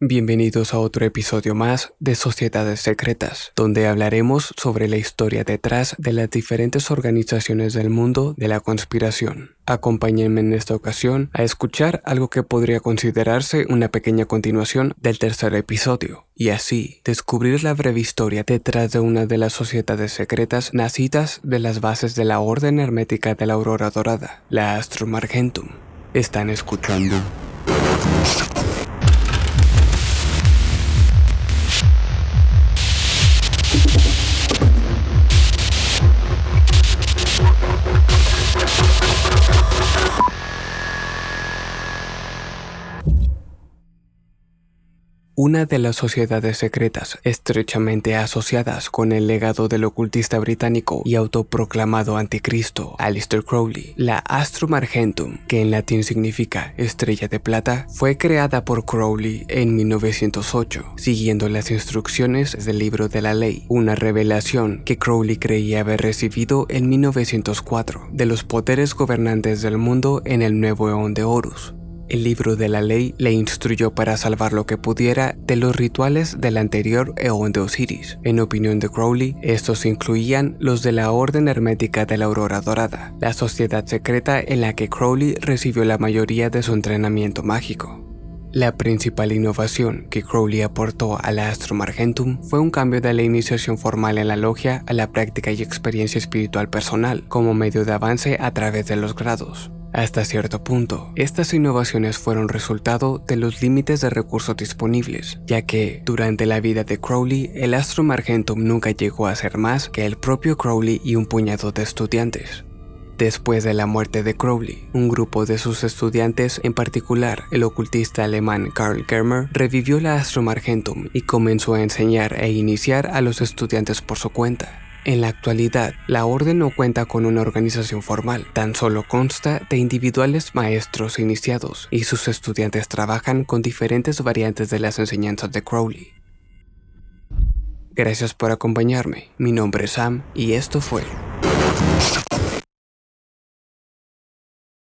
Bienvenidos a otro episodio más de Sociedades Secretas, donde hablaremos sobre la historia detrás de las diferentes organizaciones del mundo de la conspiración. Acompáñenme en esta ocasión a escuchar algo que podría considerarse una pequeña continuación del tercer episodio, y así descubrir la breve historia detrás de una de las sociedades secretas nacidas de las bases de la Orden Hermética de la Aurora Dorada, la Astrum Argentum. Están escuchando Una de las sociedades secretas estrechamente asociadas con el legado del ocultista británico y autoproclamado anticristo Alistair Crowley, la Astrum Argentum, que en latín significa estrella de plata, fue creada por Crowley en 1908, siguiendo las instrucciones del libro de la ley, una revelación que Crowley creía haber recibido en 1904 de los poderes gobernantes del mundo en el nuevo eón de Horus. El libro de la ley le instruyó para salvar lo que pudiera de los rituales del anterior eón de Osiris. En opinión de Crowley, estos incluían los de la Orden Hermética de la Aurora Dorada, la sociedad secreta en la que Crowley recibió la mayoría de su entrenamiento mágico. La principal innovación que Crowley aportó a la Astrum Argentum fue un cambio de la iniciación formal en la logia a la práctica y experiencia espiritual personal como medio de avance a través de los grados. Hasta cierto punto, estas innovaciones fueron resultado de los límites de recursos disponibles, ya que durante la vida de Crowley, el Astrum Argentum nunca llegó a ser más que el propio Crowley y un puñado de estudiantes. Después de la muerte de Crowley, un grupo de sus estudiantes, en particular el ocultista alemán Karl Germer, revivió la Astrum Argentum y comenzó a enseñar e iniciar a los estudiantes por su cuenta. En la actualidad, la orden no cuenta con una organización formal, tan solo consta de individuales maestros iniciados y sus estudiantes trabajan con diferentes variantes de las enseñanzas de Crowley. Gracias por acompañarme, mi nombre es Sam y esto fue